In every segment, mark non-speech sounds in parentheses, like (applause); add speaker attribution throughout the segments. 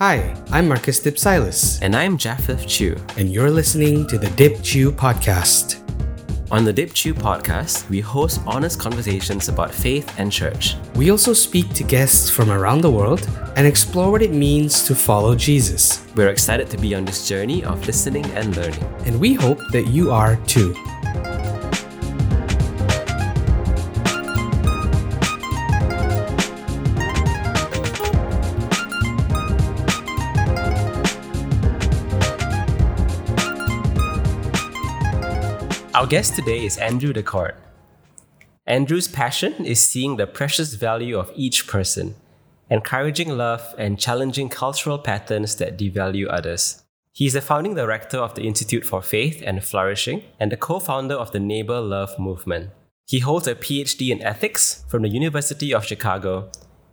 Speaker 1: Hi, I'm Marcus Dipsilas,
Speaker 2: And I'm Japheth Chu.
Speaker 1: and you're listening to the Dip Chew podcast.
Speaker 2: On the Dip Chew podcast, we host honest conversations about faith and church.
Speaker 1: We also speak to guests from around the world and explore what it means to follow Jesus.
Speaker 2: We're excited to be on this journey of listening and learning.
Speaker 1: And we hope that you are too.
Speaker 2: Guest today is Andrew DeCort. Andrew's passion is seeing the precious value of each person, encouraging love, and challenging cultural patterns that devalue others. He is the founding director of the Institute for Faith and Flourishing and the co founder of the Neighbor Love Movement. He holds a PhD in ethics from the University of Chicago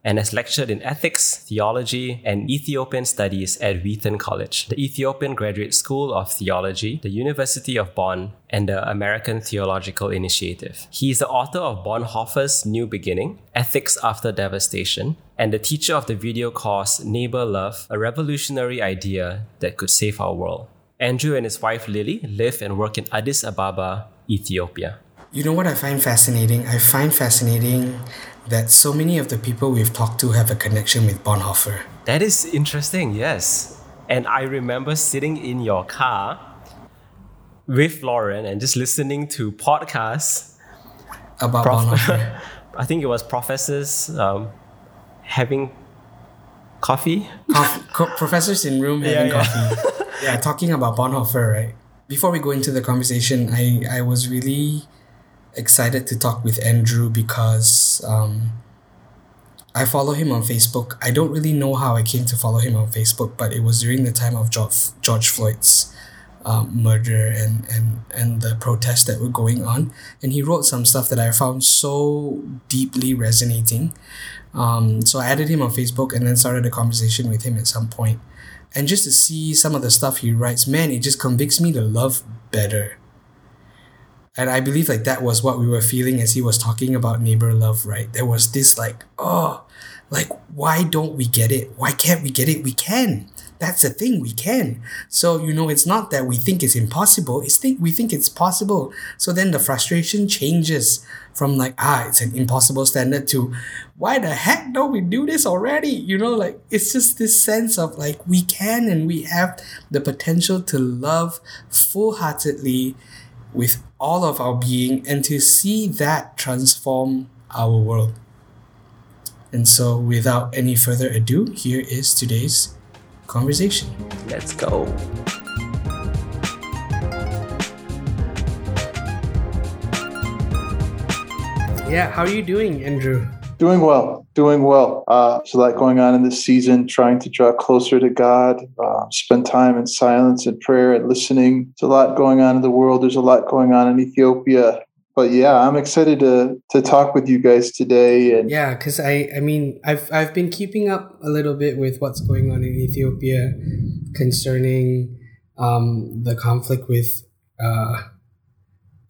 Speaker 2: and has lectured in ethics, theology, and Ethiopian studies at Wheaton College, the Ethiopian Graduate School of Theology, the University of Bonn, and the American Theological Initiative. He is the author of Bonhoeffer's New Beginning, Ethics After Devastation, and the teacher of the video course Neighbor Love, a revolutionary idea that could save our world. Andrew and his wife Lily live and work in Addis Ababa, Ethiopia.
Speaker 1: You know what I find fascinating? I find fascinating that so many of the people we've talked to have a connection with Bonhoeffer.
Speaker 2: That is interesting, yes. And I remember sitting in your car with Lauren and just listening to podcasts.
Speaker 1: About
Speaker 2: Prof-
Speaker 1: Bonhoeffer. (laughs)
Speaker 2: I think it was professors um, having coffee.
Speaker 1: Coff- co- professors in room having
Speaker 2: yeah.
Speaker 1: coffee. yeah, talking about Bonhoeffer, right? Before we go into the conversation, I, I was really excited to talk with Andrew because um, I follow him on Facebook. I don't really know how I came to follow him on Facebook, but it was during the time of George, George Floyd's um, murder and, and, and the protests that were going on. And he wrote some stuff that I found so deeply resonating. Um, so I added him on Facebook and then started a conversation with him at some point. And just to see some of the stuff he writes, man, it just convicts me to love better. And I believe like that was what we were feeling as he was talking about neighbor love, right? There was this like, oh, like why don't we get it? Why can't we get it? We can. That's the thing, we can. So, you know, it's not that we think it's impossible, it's think we think it's possible. So then the frustration changes from like, ah, it's an impossible standard to why the heck don't we do this already? You know, like it's just this sense of like we can and we have the potential to love full heartedly with all of our being and to see that transform our world. And so, without any further ado, here is today's conversation.
Speaker 2: Let's go.
Speaker 1: Yeah, how are you doing, Andrew?
Speaker 3: Doing well, doing well. Uh, there's a lot going on in this season, trying to draw closer to God, uh, spend time in silence and prayer and listening. There's a lot going on in the world. There's a lot going on in Ethiopia. But yeah, I'm excited to to talk with you guys today. And
Speaker 1: Yeah, because I, I mean, I've, I've been keeping up a little bit with what's going on in Ethiopia concerning um, the conflict with, uh,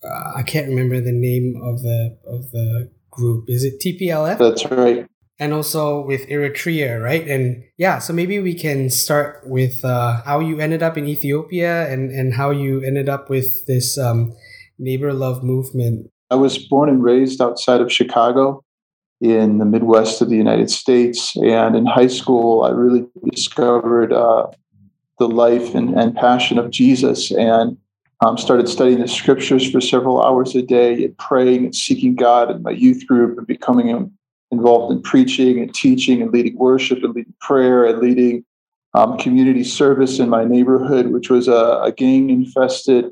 Speaker 1: uh, I can't remember the name of the of the group. Is it TPLF?
Speaker 3: that's right.
Speaker 1: and also with Eritrea, right? And yeah, so maybe we can start with uh, how you ended up in Ethiopia and, and how you ended up with this um, neighbor love movement.
Speaker 3: I was born and raised outside of Chicago in the Midwest of the United States. And in high school, I really discovered uh, the life and, and passion of Jesus and um, started studying the scriptures for several hours a day and praying and seeking God in my youth group and becoming involved in preaching and teaching and leading worship and leading prayer and leading um, community service in my neighborhood, which was a, a gang infested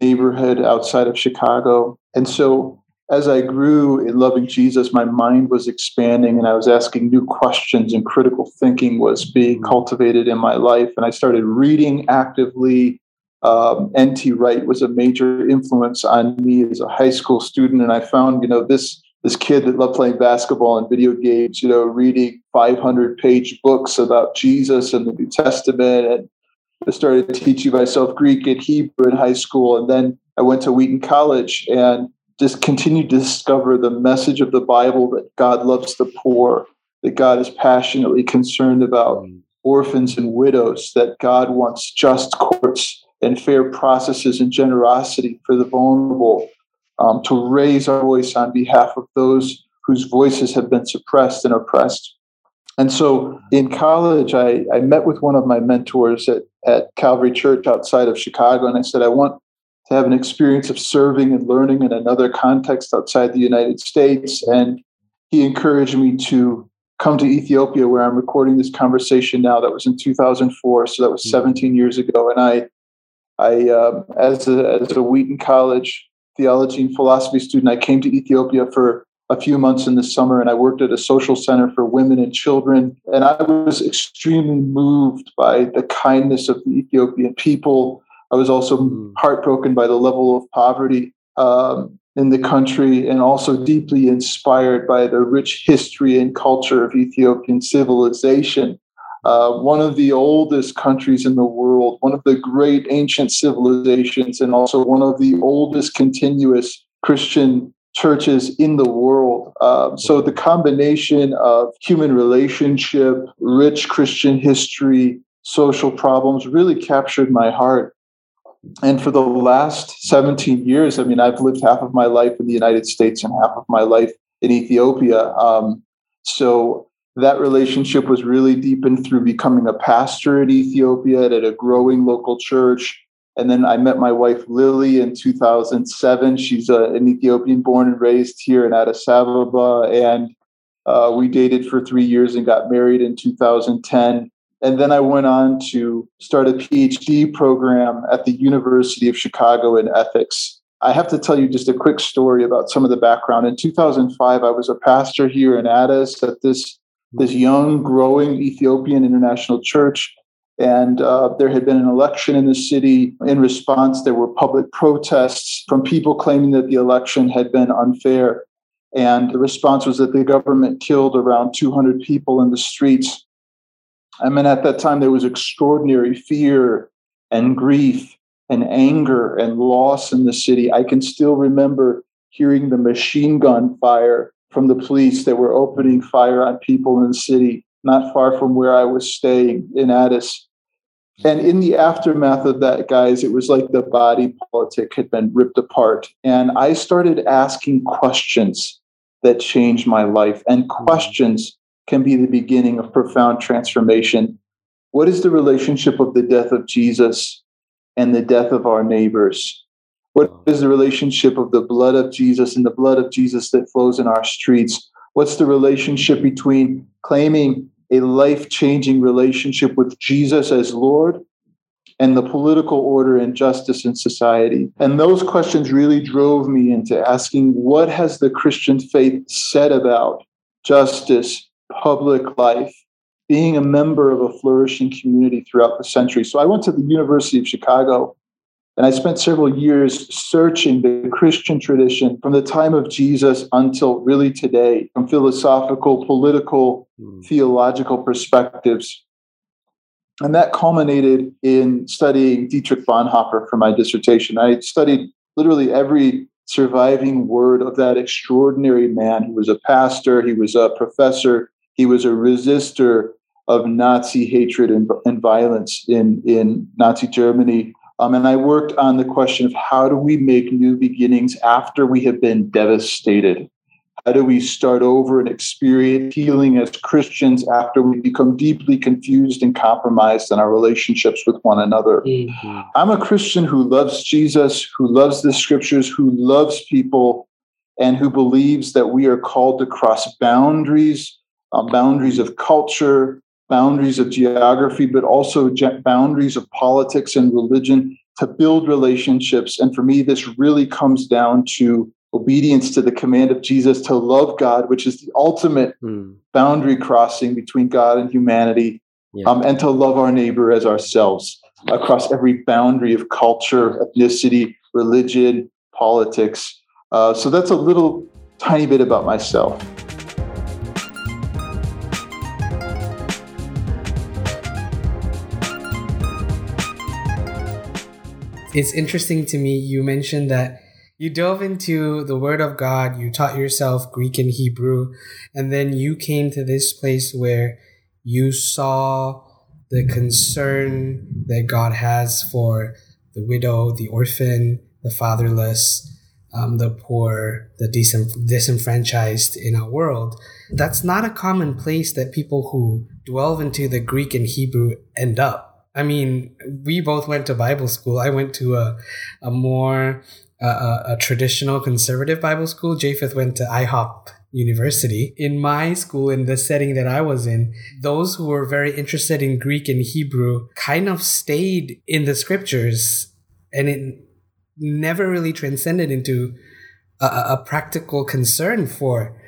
Speaker 3: neighborhood outside of Chicago. And so as I grew in loving Jesus, my mind was expanding and I was asking new questions and critical thinking was being cultivated in my life. And I started reading actively. Um, N.T. Wright was a major influence on me as a high school student. And I found, you know, this this kid that loved playing basketball and video games, you know, reading 500 page books about Jesus and the New Testament. And I started teaching myself Greek and Hebrew in high school. And then I went to Wheaton College and just continued to discover the message of the Bible that God loves the poor, that God is passionately concerned about orphans and widows, that God wants just courts and fair processes and generosity for the vulnerable, um, to raise our voice on behalf of those whose voices have been suppressed and oppressed. And so in college, I, I met with one of my mentors at, at Calvary Church outside of Chicago, and I said, I want to have an experience of serving and learning in another context outside the United States. And he encouraged me to come to Ethiopia, where I'm recording this conversation now. That was in 2004, so that was hmm. 17 years ago. And I, I uh, as a as a Wheaton College theology and philosophy student, I came to Ethiopia for a few months in the summer, and I worked at a social center for women and children. And I was extremely moved by the kindness of the Ethiopian people. I was also hmm. heartbroken by the level of poverty. Um, in the country and also deeply inspired by the rich history and culture of Ethiopian civilization. Uh, one of the oldest countries in the world, one of the great ancient civilizations, and also one of the oldest continuous Christian churches in the world. Uh, so the combination of human relationship, rich Christian history, social problems really captured my heart and for the last 17 years, I mean, I've lived half of my life in the United States and half of my life in Ethiopia. Um, so that relationship was really deepened through becoming a pastor in Ethiopia at a growing local church. And then I met my wife Lily in 2007. She's uh, an Ethiopian born and raised here in Addis Ababa. And uh, we dated for three years and got married in 2010. And then I went on to start a PhD program at the University of Chicago in ethics. I have to tell you just a quick story about some of the background. In 2005, I was a pastor here in Addis at this, this young, growing Ethiopian International Church. And uh, there had been an election in the city. In response, there were public protests from people claiming that the election had been unfair. And the response was that the government killed around 200 people in the streets I mean, at that time, there was extraordinary fear and grief and anger and loss in the city. I can still remember hearing the machine gun fire from the police that were opening fire on people in the city, not far from where I was staying in Addis. And in the aftermath of that, guys, it was like the body politic had been ripped apart. And I started asking questions that changed my life and mm-hmm. questions can be the beginning of profound transformation. What is the relationship of the death of Jesus and the death of our neighbors? What is the relationship of the blood of Jesus and the blood of Jesus that flows in our streets? What's the relationship between claiming a life changing relationship with Jesus as Lord and the political order and justice in society? And those questions really drove me into asking what has the Christian faith said about justice, public life, being a member of a flourishing community throughout the century. So I went to the University of Chicago and I spent several years searching the Christian tradition from the time of Jesus until really today, from philosophical, political, mm. theological perspectives. And that culminated in studying Dietrich Bonhoeffer for my dissertation. I studied literally every surviving word of that extraordinary man. He was a pastor, he was a professor, he was a resistor of Nazi hatred and, and violence in, in Nazi Germany. Um, and I worked on the question of how do we make new beginnings after we have been devastated? How do we start over and experience healing as Christians after we become deeply confused and compromised in our relationships with one another? Mm-hmm. I'm a Christian who loves Jesus, who loves the scriptures, who loves people, and who believes that we are called to cross boundaries uh, boundaries of culture, boundaries of geography, but also boundaries of politics and religion to build relationships. And for me, this really comes down to obedience to the command of Jesus to love God, which is the ultimate mm. boundary crossing between God and humanity, yeah. um, and to love our neighbor as ourselves across every boundary of culture, ethnicity, religion, politics. Uh, so that's a little tiny bit about myself.
Speaker 1: It's interesting to me. You mentioned that you dove into the Word of God, you taught yourself Greek and Hebrew, and then you came to this place where you saw the concern that God has for the widow, the orphan, the fatherless, um, the poor, the disenfranchised in our world. That's not a common place that people who delve into the Greek and Hebrew end up. I mean, we both went to Bible school. I went to a, a more uh, a, traditional conservative Bible school. Japheth went to IHOP University. In my school, in the setting that I was in, those who were very interested in Greek and Hebrew kind of stayed in the scriptures and it never really transcended into a, a practical concern for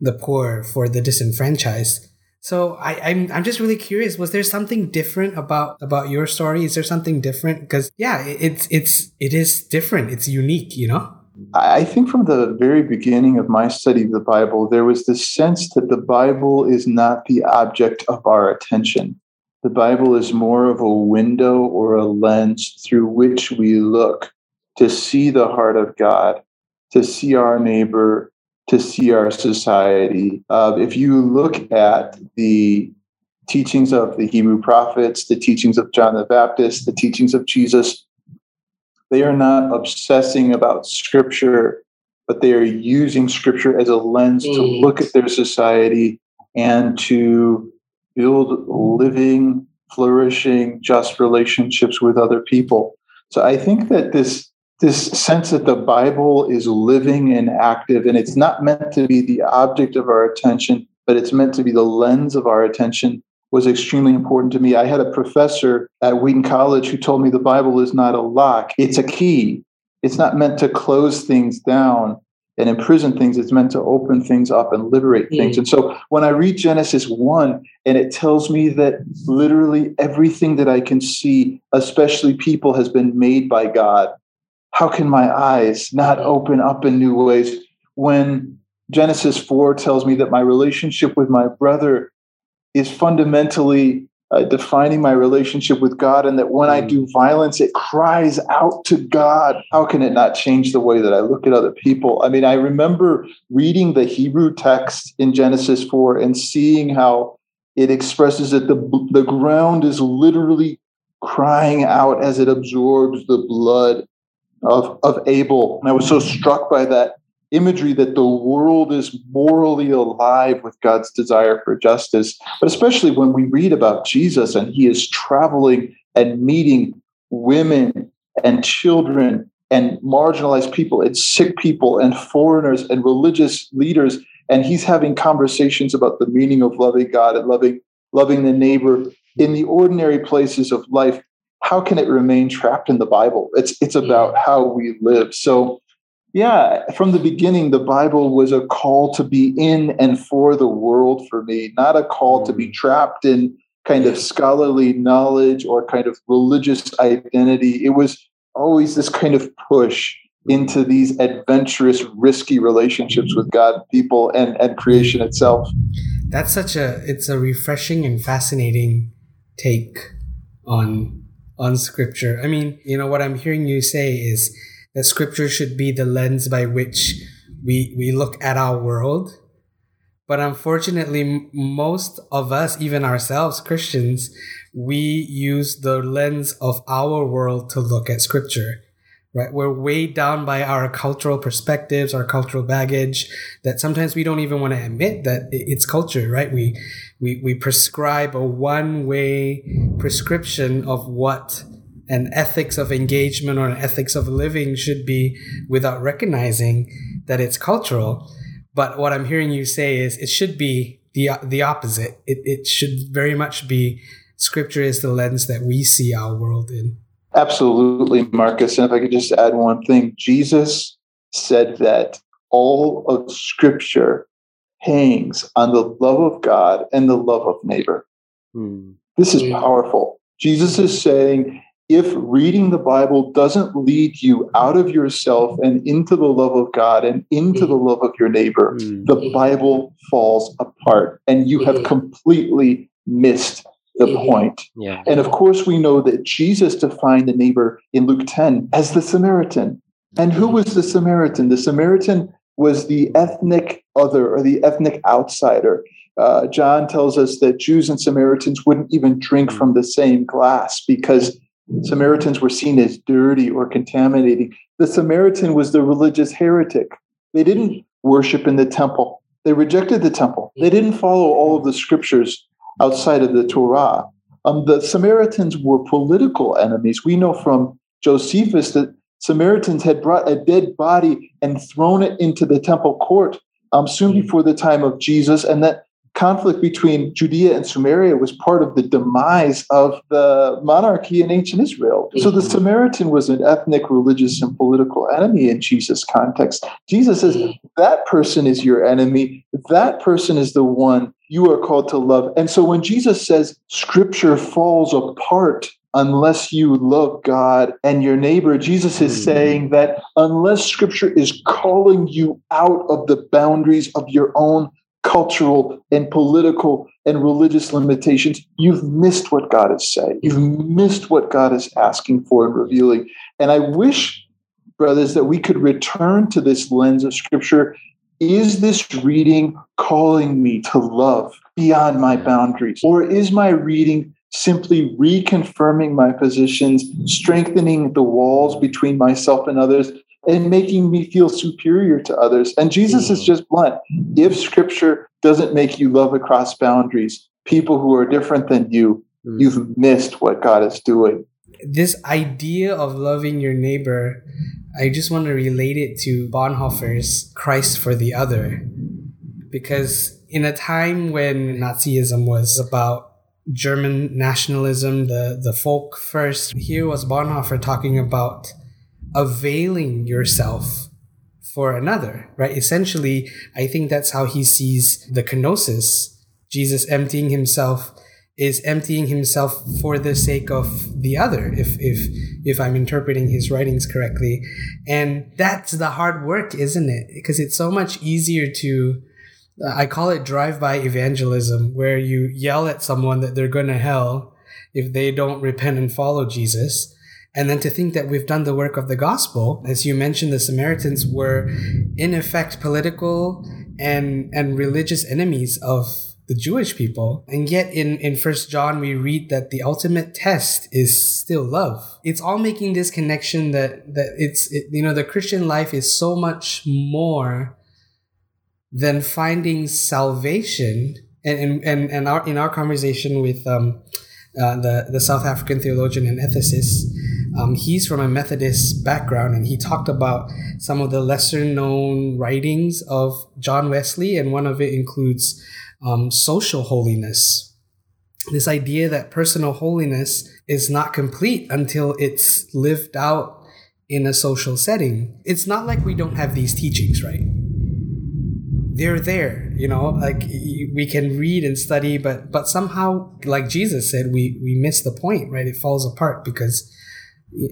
Speaker 1: the poor, for the disenfranchised. So I, I'm I'm just really curious. Was there something different about about your story? Is there something different? Because yeah, it's it's it is different. It's unique, you know.
Speaker 3: I think from the very beginning of my study of the Bible, there was this sense that the Bible is not the object of our attention. The Bible is more of a window or a lens through which we look to see the heart of God, to see our neighbor, to see our society. Uh, if you look at the teachings of the Hebrew prophets, the teachings of John the Baptist, the teachings of Jesus, they are not obsessing about scripture, but they are using scripture as a lens mm. to look at their society and to build living, flourishing, just relationships with other people. So I think that this this sense that the Bible is living and active, and it's not meant to be the object of our attention, but it's meant to be the lens of our attention, was extremely important to me. I had a professor at Wheaton College who told me the Bible is not a lock, it's a key. It's not meant to close things down and imprison things, it's meant to open things up and liberate mm. things. And so when I read Genesis 1 and it tells me that literally everything that I can see, especially people, has been made by God how can my eyes not open up in new ways when Genesis 4 tells me that my relationship with my brother is fundamentally uh, defining my relationship with God, and that when I do violence, it cries out to God. How can it not change the way that I look at other people? I mean, I remember reading the Hebrew text in Genesis 4 and seeing how it expresses that the, the ground is literally crying out as it absorbs the blood of, of Abel. And I was so struck by that imagery that the world is morally alive with God's desire for justice. But especially when we read about Jesus and he is traveling and meeting women and children and marginalized people and sick people and foreigners and religious leaders and he's having conversations about the meaning of loving God and loving loving the neighbor in the ordinary places of life how can it remain trapped in the Bible? It's it's about how we live. So yeah, from the beginning, the Bible was a call to be in and for the world for me, not a call to be mm. trapped in kind of scholarly knowledge or kind of religious identity. It was always this kind of push into these adventurous, risky relationships with God, people, and, and creation itself.
Speaker 1: That's such a it's a refreshing and fascinating take on on scripture. I mean, you know, what I'm hearing you say is that scripture should be the lens by which we, we look at our world. But unfortunately, most of us, even ourselves, Christians, we use the lens of our world to look at scripture right? We're weighed down by our cultural perspectives, our cultural baggage that sometimes we don't even want to admit that it's culture, right? We, we, we prescribe a one way prescription of what an ethics of engagement or an ethics of living should be without recognizing that it's cultural. But what I'm hearing you say is it should be the, the opposite. It, it should very much be scripture is the lens that we see our world in.
Speaker 3: Absolutely, Marcus. And if I could just add one thing Jesus said that all of Scripture hangs on the love of God and the love of neighbor. Hmm. This is powerful. Jesus is saying if reading the Bible doesn't lead you out of yourself and into the love of God and into the love of your neighbor, hmm. the Bible falls apart and you have completely missed the mm-hmm. point. Yeah. And of course, we know that Jesus defined the neighbor in Luke 10 as the Samaritan. And who mm-hmm. was the Samaritan? The Samaritan was the ethnic other or the ethnic outsider. uh, John tells us that Jews and Samaritans wouldn't even drink from the same glass because Samaritans were seen as dirty or contaminating. The Samaritan was the religious heretic. They didn't worship in the temple, they rejected the temple. They didn't follow all of the scriptures outside of the Torah. Um, the Samaritans were political enemies. We know from Josephus that Samaritans had brought a dead body and thrown it into the temple court um, soon before the time of Jesus, and that conflict between Judea and Samaria was part of the demise of the monarchy in ancient Israel. So the Samaritan was an ethnic, religious, and political enemy in Jesus' context. Jesus says that person is your enemy. That person is the one you are called to love. And so when Jesus says scripture falls apart unless you love God and your neighbor. Jesus is mm. saying that unless scripture is calling you out of the boundaries of your own cultural and political and religious limitations, you've missed what God is saying. You've missed what God is asking for and revealing. And I wish, brothers, that we could return to this lens of scripture. Is this reading calling me to love beyond my boundaries? Or is my reading simply reconfirming my positions, strengthening the walls between myself and others, and making me feel superior to others. And Jesus is mm. just blunt. If scripture doesn't make you love across boundaries, people who are different than you, mm. you've missed what God is doing.
Speaker 1: This idea of loving your neighbor, I just want to relate it to Bonhoeffer's Christ for the Other. Because in a time when Nazism was about German nationalism, the, the folk first. Here was Bonhoeffer talking about availing yourself for another, right? Essentially, I think that's how he sees the kenosis. Jesus emptying himself is emptying himself for the sake of the other, if if if I'm interpreting his writings correctly. And that's the hard work, isn't it? Because it's so much easier to uh, I call it drive-by evangelism, where you yell at someone that they're going to hell if they don't repent and follow Jesus. And then to think that we've done the work of the gospel, as you mentioned, the Samaritans were in effect political and and religious enemies of the Jewish people. And yet in, in First John we read that the ultimate test is still love. It's all making this connection that that it's it, you know the Christian life is so much more than finding salvation and and and our in our conversation with um, uh, the the South African theologian and ethicist, um, he's from a Methodist background, and he talked about some of the lesser known writings of John Wesley, and one of it includes um, social holiness. This idea that personal holiness is not complete until it's lived out in a social setting. It's not like we don't have these teachings, right? they're there you know like we can read and study but but somehow like jesus said we we miss the point right it falls apart because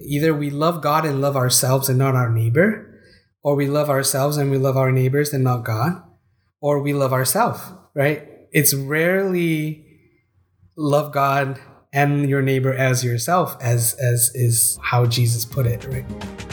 Speaker 1: either we love god and love ourselves and not our neighbor or we love ourselves and we love our neighbors and not god or we love ourselves right? It's rarely love god and your neighbor as yourself as as is how jesus put it right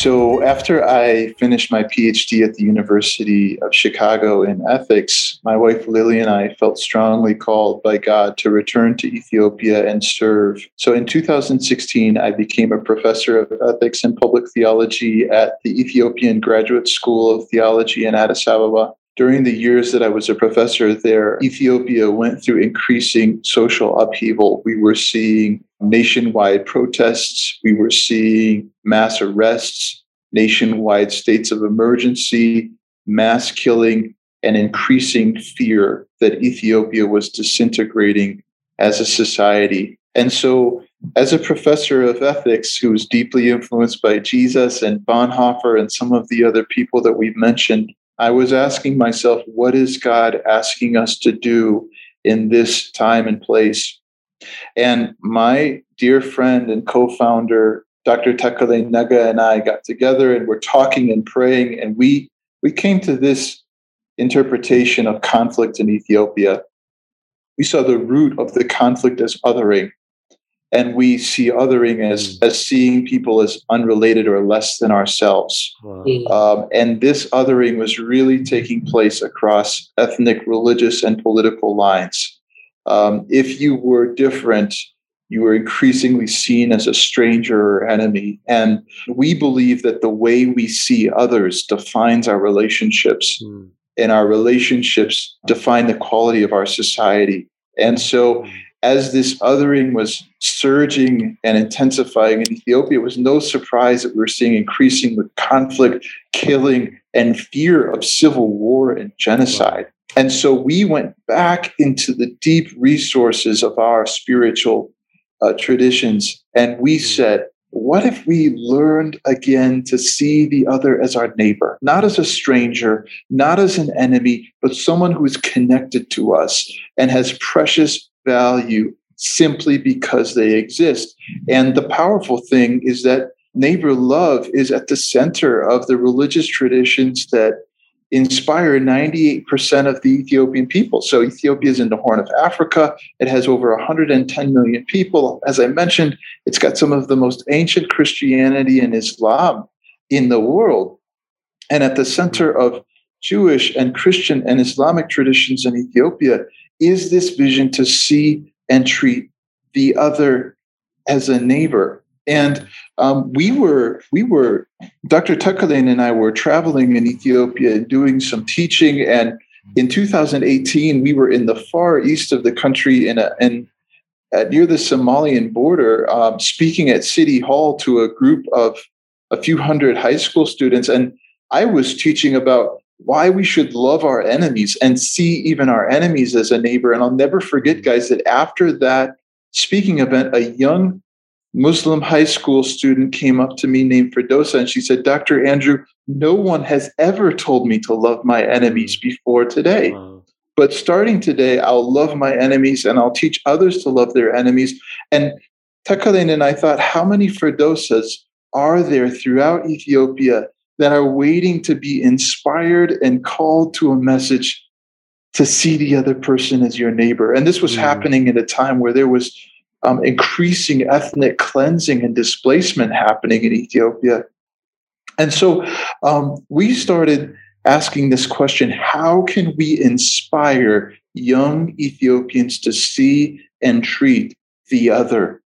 Speaker 3: So, after I finished my PhD at the University of Chicago in ethics, my wife Lily and I felt strongly called by God to return to Ethiopia and serve. So, in 2016, I became a professor of ethics and public theology at the Ethiopian Graduate School of Theology in Addis Ababa. During the years that I was a professor there, Ethiopia went through increasing social upheaval. We were seeing nationwide protests, we were seeing mass arrests, nationwide states of emergency, mass killing, and increasing fear that Ethiopia was disintegrating as a society. And so, as a professor of ethics who was deeply influenced by Jesus and Bonhoeffer and some of the other people that we've mentioned, I was asking myself, what is God asking us to do in this time and place? And my dear friend and co founder, Dr. Tekalign Nega, and I got together and we're talking and praying, and we, we came to this interpretation of conflict in Ethiopia. We saw the root of the conflict as othering. and we see othering as
Speaker 2: Mm.
Speaker 3: as seeing people as unrelated or less than ourselves.
Speaker 2: Wow.
Speaker 3: Um, and this othering was really taking place across ethnic, religious, and political lines. Um, if you were different, you were increasingly seen as a stranger or enemy. And we believe that the way we see others defines our relationships,
Speaker 2: Mm.
Speaker 3: and our relationships define the quality of our society. And so, as this othering was surging and intensifying in Ethiopia, it was no surprise that we were seeing increasing with conflict, killing, and fear of civil war and genocide. And so we went back into the deep resources of our spiritual uh, traditions and we said, what if we learned again to see the other as our neighbor, not as a stranger, not as an enemy, but someone who is connected to us and has precious value simply because they exist? And the powerful thing is that neighbor love is at the center of the religious traditions that inspire 98% of the Ethiopian people. So Ethiopia is in the Horn of Africa. It has over 110 million people. As I mentioned, it's got some of the most ancient Christianity and Islam in the world. And at the center of Jewish and Christian and Islamic traditions in Ethiopia is this vision to see and treat the other as a neighbor. And um, we were we were Dr. Tekalign and I were traveling in Ethiopia and doing some teaching. And in 2018, we were in the far east of the country in a in uh, near the Somalian border, um, speaking at City Hall to a group of a few hundred high school students. And I was teaching about why we should love our enemies and see even our enemies as a neighbor. And I'll never forget, guys, that after that speaking event, a young Muslim high school student came up to me named Ferdosa and she said, Dr. Andrew, no one has ever told me to love my enemies before today.
Speaker 2: Wow.
Speaker 3: But starting today, I'll love my enemies and I'll teach others to love their enemies. And Tekalign and I thought, how many Ferdosas are there throughout Ethiopia that are waiting to be inspired and called to a message to see the other person as your neighbor? And this was
Speaker 2: Mm.
Speaker 3: happening at a time where there was um, increasing ethnic cleansing and displacement happening in Ethiopia. And so um, we started asking this question how can we inspire young Ethiopians to see and treat the other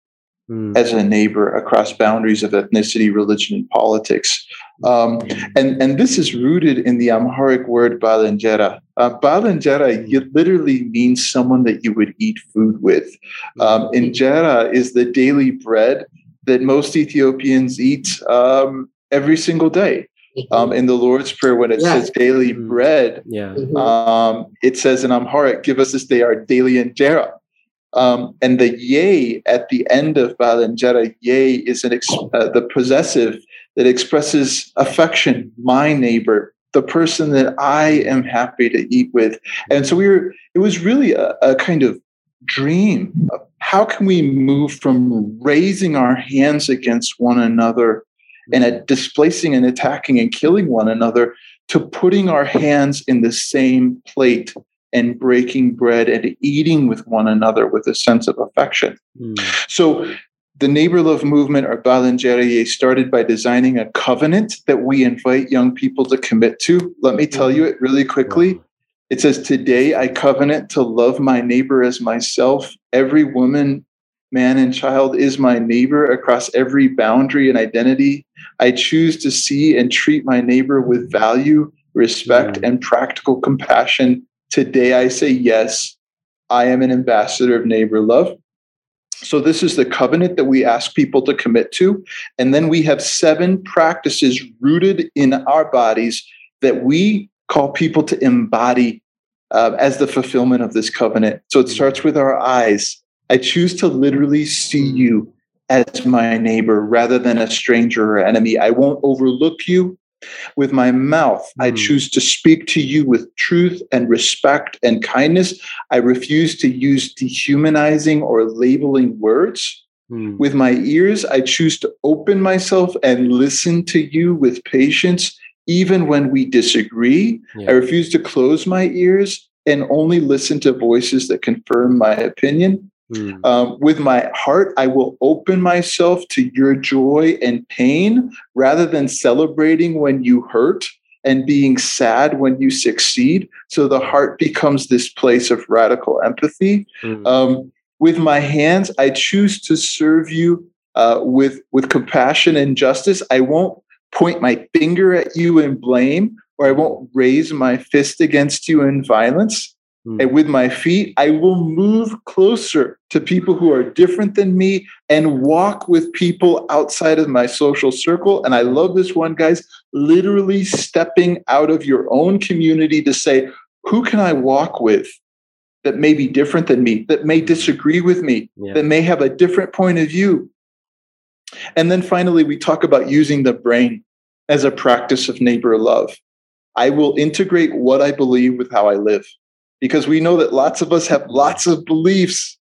Speaker 2: Mm.
Speaker 3: as a neighbor across boundaries of ethnicity, religion, and politics? Um, and, and this is rooted in the Amharic word balanjera. Uh, balanjera it literally means someone that you would eat food with. Um, injera is the daily bread that most Ethiopians eat um, every single day. Um, in the Lord's Prayer, when it
Speaker 1: Yeah.
Speaker 3: says daily
Speaker 2: Mm.
Speaker 3: bread,
Speaker 2: Yeah.
Speaker 3: Um, it says in Amharic, give us this day our daily injera. Um, and the yay at the end of balanjera, yay is an ex- uh, the possessive that expresses affection, my neighbor, the person that I am happy to eat with. And so we were, it was really a, a kind of dream of how can we move from raising our hands against one another and at displacing and attacking and killing one another to putting our hands in the same plate and breaking bread and eating with one another with a sense of affection.
Speaker 2: Mm.
Speaker 3: So the neighbor love movement or Balanjeriye started by designing a covenant that we invite young people to commit to. Let me tell you it really quickly. It says, Today I covenant to love my neighbor as myself. Every woman, man, and child is my neighbor across every boundary and identity. I choose to see and treat my neighbor with value, respect,
Speaker 2: Mm.
Speaker 3: and practical compassion. Today I say yes. I am an ambassador of neighbor love. So, this is the covenant that we ask people to commit to. And then we have seven practices rooted in our bodies that we call people to embody uh, as the fulfillment of this covenant. So, it starts with our eyes. I choose to literally see you as my neighbor rather than a stranger or enemy. I won't overlook you. With my mouth, I
Speaker 2: Mm.
Speaker 3: choose to speak to you with truth and respect and kindness. I refuse to use dehumanizing or labeling words.
Speaker 2: Mm.
Speaker 3: With my ears, I choose to open myself and listen to you with patience, even when we disagree.
Speaker 2: Yeah.
Speaker 3: I refuse to close my ears and only listen to voices that confirm my opinion. Mm. Um, with my heart, I will open myself to your joy and pain rather than celebrating when you hurt and being sad when you succeed. So the heart becomes this place of radical empathy. Mm. Um, with my hands, I choose to serve you uh, with with compassion and justice. I won't point my finger at you in blame, or I won't raise my fist against you in violence. Mm. And with my feet, I will move closer to people who are different than me and walk with people outside of my social circle. And I love this one, guys, literally stepping out of your own community to say, who can I walk with that may be different than me, that may disagree with me, yeah. that may have a different point of view? And then finally, we talk about using the brain as a practice of neighbor love. I will integrate what I believe with how I live because we know that lots of us have lots of beliefs,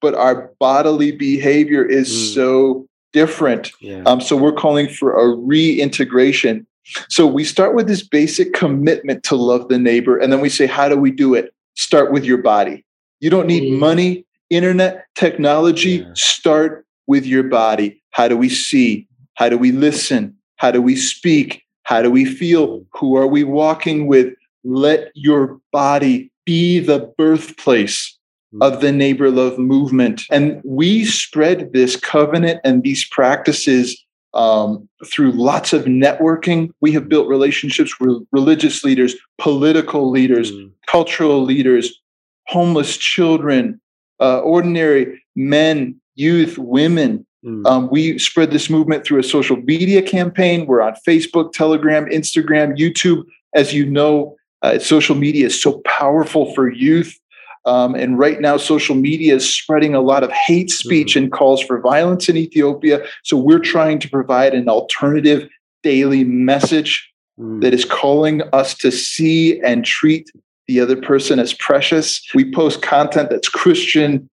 Speaker 3: but our bodily behavior is mm. so different. Yeah. Um, so we're calling for a reintegration. So we start with this basic commitment to love the neighbor, and then we say, how do we do it? Start with your body. You don't need mm. money, internet, technology. Yeah. Start with your body. How do we see? How do we listen? How do we speak? How do we feel? Who are we walking with? Let your body be the birthplace hmm. of the neighbor love movement. And we spread this covenant and these practices um, through lots of networking. We have built relationships with religious leaders, political leaders, mm. cultural leaders, homeless children, uh, ordinary men, youth, women. Mm. Um, we spread this movement through a social media campaign. We're on Facebook, Telegram, Instagram, YouTube. As you know, uh, social media is so powerful for youth. Um, and right now, social media is spreading a lot of hate speech mm-hmm. and calls for violence in Ethiopia. So we're trying to provide an alternative daily message mm. that is calling us to see and treat the other person as precious. We post content that's Christian,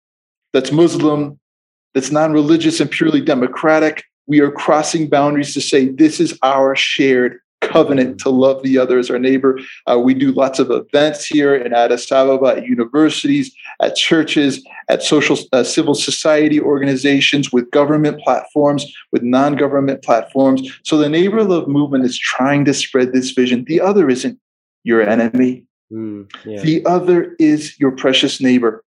Speaker 3: that's Muslim, that's non religious and purely democratic. We are crossing boundaries to say this is our shared covenant to love the other as our neighbor. Uh, we do lots of events here in Addis Ababa at universities, at churches, at social uh, civil society organizations, with government platforms, with non-government platforms. So the neighbor love movement is trying to spread this vision. The other isn't your enemy. Mm, yeah. The other is your precious neighbor.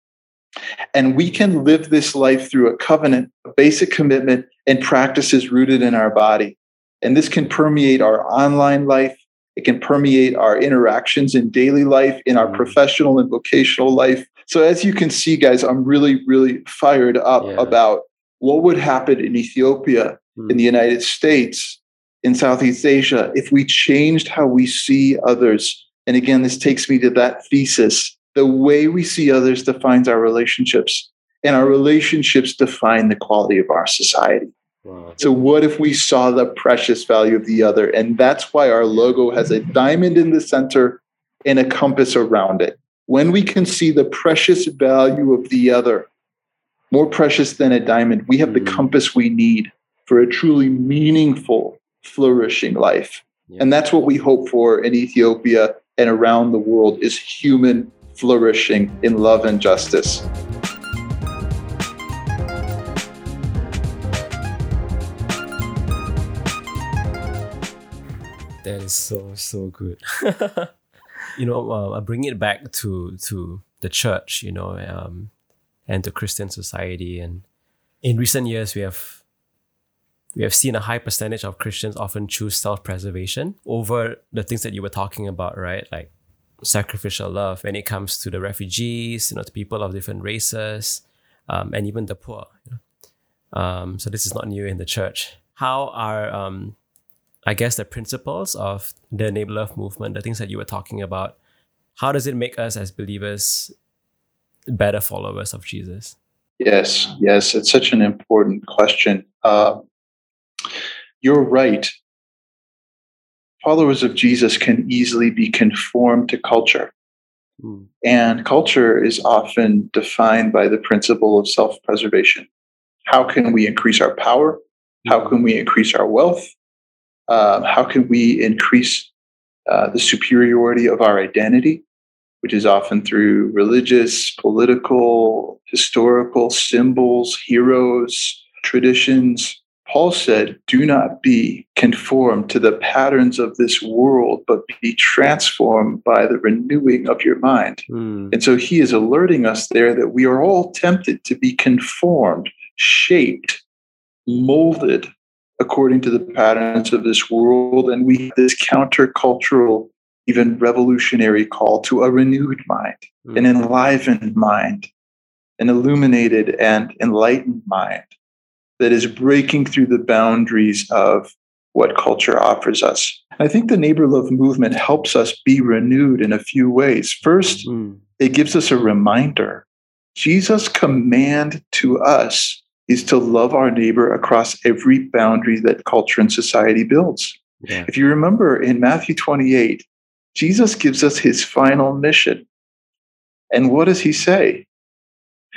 Speaker 3: And we can live this life through a covenant, a basic commitment, and practices rooted in our body. And this can permeate our online life. It can permeate our interactions in daily life, in our mm. professional and vocational life. So, as you can see, guys, I'm really, really fired up yeah. about what would happen in Ethiopia, mm. in the United States, in Southeast Asia, if we changed how we see others. And again, this takes me to that thesis. The way we see others defines our relationships, and our relationships define the quality of our society. So, what if we saw the precious value of the other? And that's why our logo has a diamond in the center and a compass around it. When we can see the precious value of the other, more precious than a diamond, we have the mm. compass we need for a truly meaningful, flourishing life. Yeah. And that's what we hope for in Ethiopia and around the world is human flourishing in love and justice.
Speaker 2: That is so so good. (laughs) you know, uh, I bring it back to to the church. You know, um, and to Christian society. And in recent years, we have we have seen a high percentage of Christians often choose self preservation over the things that you were talking about, right? Like sacrificial love when it comes to the refugees, you know, to people of different races, um, and even the poor. You know? um, so this is not new in the church. How are um, I guess the principles of the neighbor of movement, the things that you were talking about, how does it make us as believers better followers of Jesus?
Speaker 3: Yes, yes, it's such an important question. Uh, you're right. Followers of Jesus can easily be conformed to culture. Mm. And culture is often defined by the principle of self preservation. How can we increase our power? How hmm. can we increase our wealth? Uh, how can we increase uh, the superiority of our identity, which is often through religious, political, historical symbols, heroes, traditions. Paul said, Do not be conformed to the patterns of this world, but be transformed by the renewing of your mind.
Speaker 2: Mm.
Speaker 3: And so he is alerting us there that we are all tempted to be conformed, shaped, molded according to the patterns of this world. And we have this countercultural, even revolutionary call to a renewed mind,
Speaker 2: Mm.
Speaker 3: an enlivened mind, an illuminated and enlightened mind that is breaking through the boundaries of what culture offers us. I think the neighbor love movement helps us be renewed in a few ways. First,
Speaker 2: Mm.
Speaker 3: it gives us a reminder. Jesus' command to us is to love our neighbor across every boundary that culture and society builds.
Speaker 2: Yeah.
Speaker 3: If you remember in Matthew 28, Jesus gives us his final mission. And what does he say?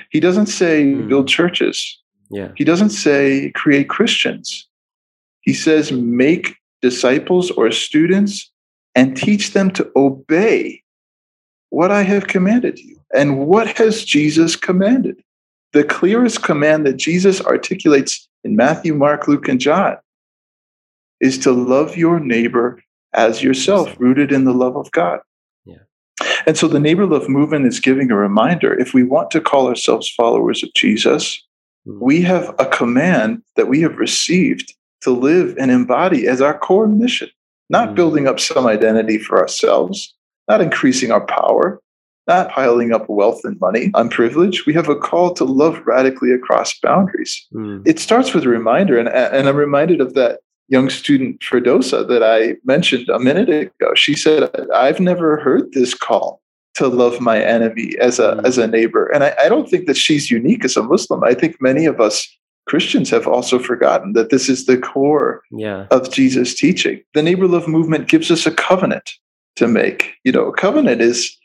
Speaker 3: He doesn't say
Speaker 2: Hmm.
Speaker 3: build churches.
Speaker 2: Yeah.
Speaker 3: He doesn't say create Christians. He says make disciples or students and teach them to obey what I have commanded you. And what has Jesus commanded? The clearest command that Jesus articulates in Matthew, Mark, Luke, and John is to love your neighbor as yourself, rooted in the love of God.
Speaker 2: Yeah.
Speaker 3: And so the neighbor love movement is giving a reminder if we want to call ourselves followers of Jesus,
Speaker 2: Mm.
Speaker 3: we have a command that we have received to live and embody as our core mission, not
Speaker 2: Mm.
Speaker 3: building up some identity for ourselves, not increasing our power, not piling up wealth and money on privilege. We have a call to love radically across boundaries.
Speaker 2: Mm.
Speaker 3: It starts with a reminder, and, and I'm reminded of that young student Fredosa that I mentioned a minute ago. She said, I've never heard this call to love my enemy as a
Speaker 2: Mm.
Speaker 3: as a neighbor. And I, I don't think that she's unique as a Muslim. I think many of us Christians have also forgotten that this is the core
Speaker 2: Yeah.
Speaker 3: of Jesus' teaching. The neighbor love movement gives us a covenant to make. You know, a covenant is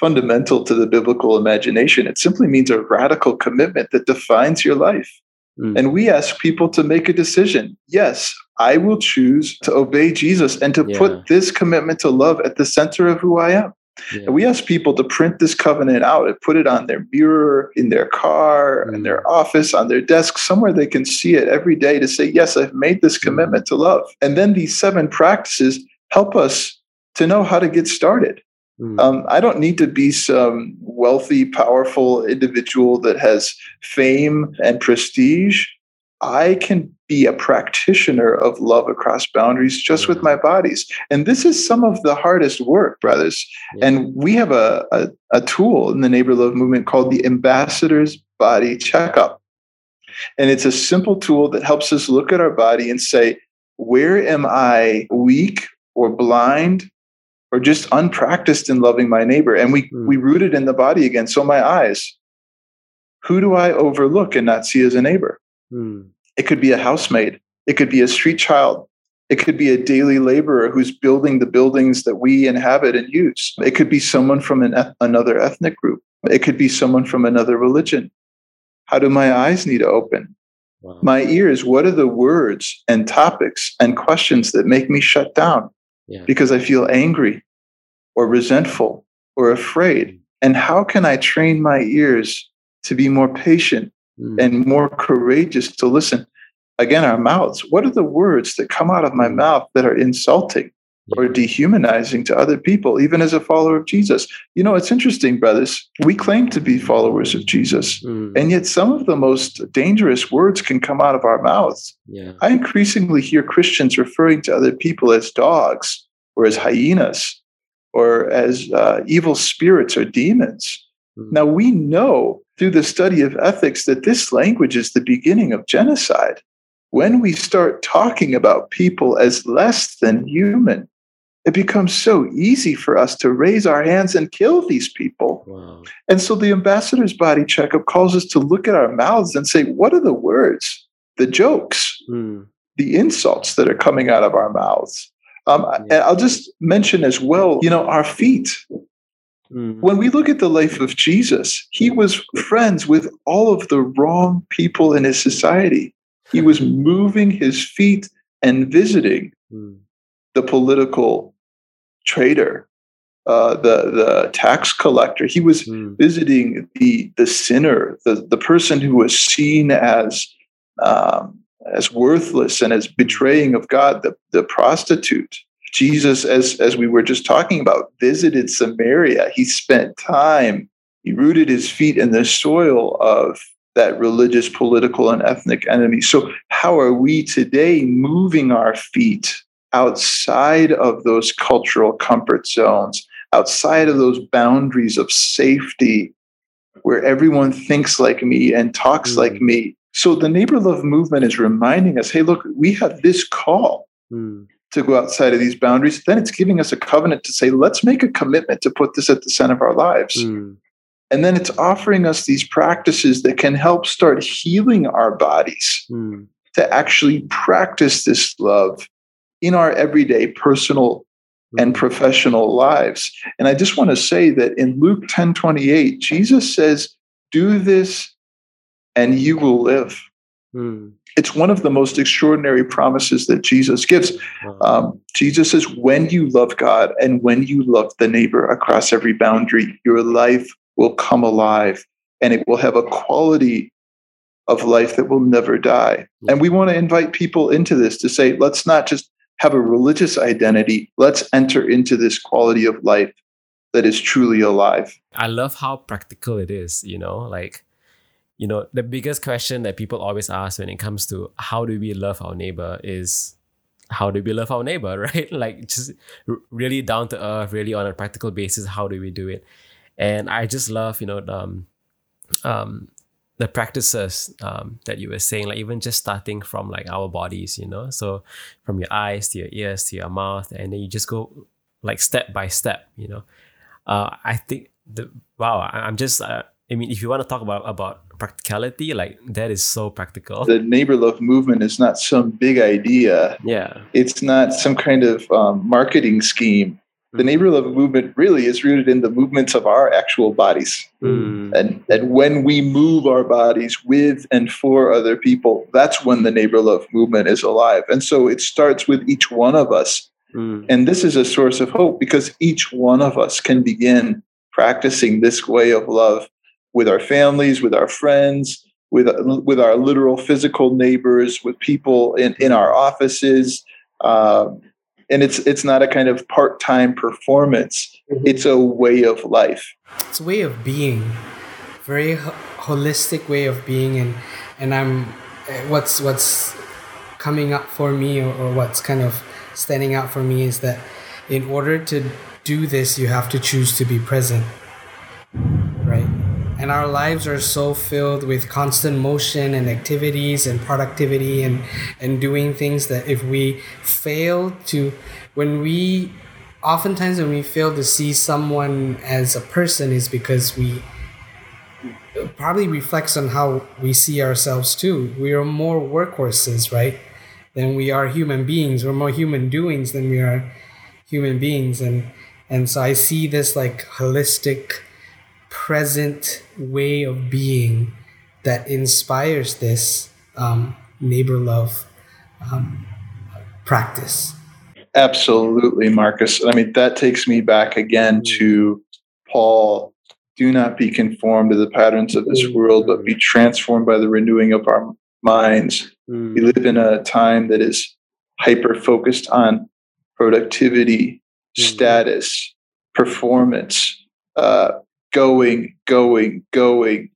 Speaker 3: fundamental to the biblical imagination. It simply means a radical commitment that defines your life.
Speaker 2: Mm.
Speaker 3: And we ask people to make a decision. Yes, I will choose to obey Jesus and to
Speaker 2: Yeah.
Speaker 3: put this commitment to love at the center of who I am.
Speaker 2: Yeah.
Speaker 3: And we ask people to print this covenant out and put it on their mirror, in their car, in
Speaker 2: Mm.
Speaker 3: their office, on their desk, somewhere they can see it every day to say, Yes, I've made this
Speaker 2: Mm.
Speaker 3: commitment to love. And then these seven practices help us to know how to get started.
Speaker 2: Mm.
Speaker 3: Um, I don't need to be some wealthy, powerful individual that has fame and prestige. I can be a practitioner of love across boundaries just with my bodies. And this is some of the hardest work, brothers.
Speaker 2: Yeah.
Speaker 3: And we have a, a, a tool in the Neighbor Love movement called the Ambassador's Body Checkup. And it's a simple tool that helps us look at our body and say, where am I weak or blind or just unpracticed in loving my neighbor? And we,
Speaker 2: Mm.
Speaker 3: we root it in the body again. So my eyes, who do I overlook and not see as a neighbor?
Speaker 2: Mm.
Speaker 3: It could be a housemaid. It could be a street child. It could be a daily laborer who's building the buildings that we inhabit and use. It could be someone from an eth- another ethnic group. It could be someone from another religion. How do my eyes need to open?
Speaker 2: Wow.
Speaker 3: My ears, what are the words and topics and questions that make me shut down
Speaker 2: Yeah.
Speaker 3: because I feel angry or resentful or afraid? And how can I train my ears to be more patient
Speaker 2: Mm.
Speaker 3: and more courageous to listen. Again, our mouths. What are the words that come out of my
Speaker 2: Mm.
Speaker 3: mouth that are insulting or dehumanizing to other people, even as a follower of Jesus? You know, it's interesting, brothers. We claim to be followers of Jesus,
Speaker 2: Mm.
Speaker 3: and yet some of the most dangerous words can come out of our mouths.
Speaker 2: Yeah.
Speaker 3: I increasingly hear Christians referring to other people as dogs or as hyenas or as uh, evil spirits or demons.
Speaker 2: Mm.
Speaker 3: Now, we know through the study of ethics that this language is the beginning of genocide. When we start talking about people as less than human, it becomes so easy for us to raise our hands and kill these people.
Speaker 2: Wow.
Speaker 3: And so the ambassador's body checkup calls us to look at our mouths and say, what are the words, the jokes,
Speaker 2: Mm.
Speaker 3: the insults that are coming out of our mouths? Um,
Speaker 2: Yeah.
Speaker 3: And I'll just mention as well, you know, our feet.
Speaker 2: Mm.
Speaker 3: When we look at the life of Jesus, he was friends with all of the wrong people in his society. He was moving his feet and visiting
Speaker 2: Mm.
Speaker 3: the political traitor, uh, the the tax collector. He was
Speaker 2: Mm.
Speaker 3: visiting the the sinner, the the person who was seen as um, as worthless and as betraying of God, the the prostitute. Jesus, as as we were just talking about, visited Samaria. He spent time. He rooted his feet in the soil of that religious, political, and ethnic enemy. So, how are we today moving our feet outside of those cultural comfort zones, outside of those boundaries of safety where everyone thinks like me and talks
Speaker 2: Mm.
Speaker 3: like me? So, the neighbor love movement is reminding us hey, look, we have this call
Speaker 2: Mm.
Speaker 3: to go outside of these boundaries. Then it's giving us a covenant to say, let's make a commitment to put this at the center of our lives.
Speaker 2: Mm.
Speaker 3: And then it's offering us these practices that can help start healing our bodies
Speaker 2: Mm.
Speaker 3: to actually practice this love in our everyday personal and professional lives. And I just want to say that in Luke 10 28, Jesus says, Do this and you will live.
Speaker 2: Mm.
Speaker 3: It's one of the most extraordinary promises that Jesus gives.
Speaker 2: Wow.
Speaker 3: Um, Jesus says, when you love God and when you love the neighbor across every boundary, your life will come alive and it will have a quality of life that will never die. And we want to invite people into this to say, let's not just have a religious identity, let's enter into this quality of life that is truly alive.
Speaker 2: I love how practical it is, you know, like, you know, the biggest question that people always ask when it comes to how do we love our neighbor is how do we love our neighbor, (laughs) right? Like, just really down to earth, really on a practical basis, how do we do it? And I just love, you know, um, um, the practices um, that you were saying, like even just starting from like our bodies, you know, so from your eyes to your ears to your mouth, and then you just go like step by step, you know. Uh, I think the wow, I- I'm just, uh, I mean, if you want to talk about about practicality, like that is so practical.
Speaker 3: The neighbor love movement is not some big idea.
Speaker 2: Yeah.
Speaker 3: It's not some kind of um, marketing scheme. The neighbor love movement really is rooted in the movements of our actual bodies.
Speaker 2: Mm.
Speaker 3: And, and when we move our bodies with and for other people, that's when the neighbor love movement is alive. And so it starts with each one of us.
Speaker 2: Mm.
Speaker 3: And this is a source of hope because each one of us can begin practicing this way of love with our families, with our friends, with, with our literal physical neighbors, with people in, in our offices. Um, and it's it's not a kind of part-time performance. Mm-hmm. It's a way of life.
Speaker 1: It's a way of being, very ho- holistic way of being, and and I'm what's what's coming up for me or, or what's kind of standing out for me is that in order to do this, you have to choose to be present? And our lives are so filled with constant motion and activities and productivity and and doing things that if we fail to when we oftentimes when we fail to see someone as a person is because we probably reflects on how we see ourselves too. We are more workhorses, right? Than we are human beings. We're more human doings than we are human beings. And and so I see this like holistic, present way of being that inspires this um, neighbor love um, practice.
Speaker 3: Absolutely, Marcus. I mean, that takes me back again to Paul. Do not be conformed to the patterns of this world, but be transformed by the renewing of our minds. We
Speaker 2: Mm.
Speaker 3: live in a time that is hyper focused on productivity,
Speaker 2: Mhm.
Speaker 3: status, performance, uh, going, going, going.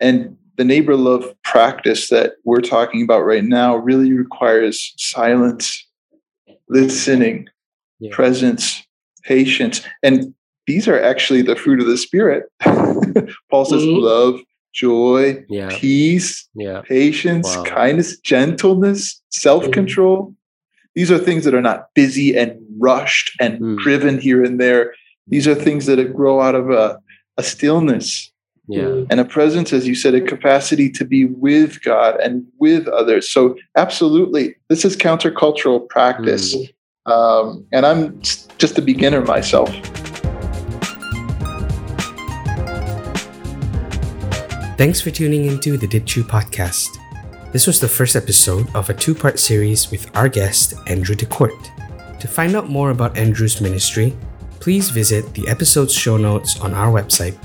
Speaker 3: And the neighbor love practice that we're talking about right now really requires silence, listening,
Speaker 2: Yeah.
Speaker 3: presence, patience. And these are actually the fruit of the Spirit. (laughs) Paul says
Speaker 1: Mhm.
Speaker 3: love, joy,
Speaker 2: Yeah.
Speaker 3: peace,
Speaker 2: Yeah.
Speaker 3: patience,
Speaker 2: Wow.
Speaker 3: kindness, gentleness, self control. These are things that are not busy and rushed and
Speaker 2: Mm.
Speaker 3: driven here and there. These are things that grow out of a, a stillness
Speaker 2: Yeah.
Speaker 3: and a presence, as you said, a capacity to be with God and with others. So, absolutely, this is countercultural practice. Um, and I'm just a beginner myself.
Speaker 1: Thanks for tuning into the Did You podcast. This was the first episode of a two part series with our guest, Andrew DeCort. To find out more about Andrew's ministry, please visit the episode's show notes on our website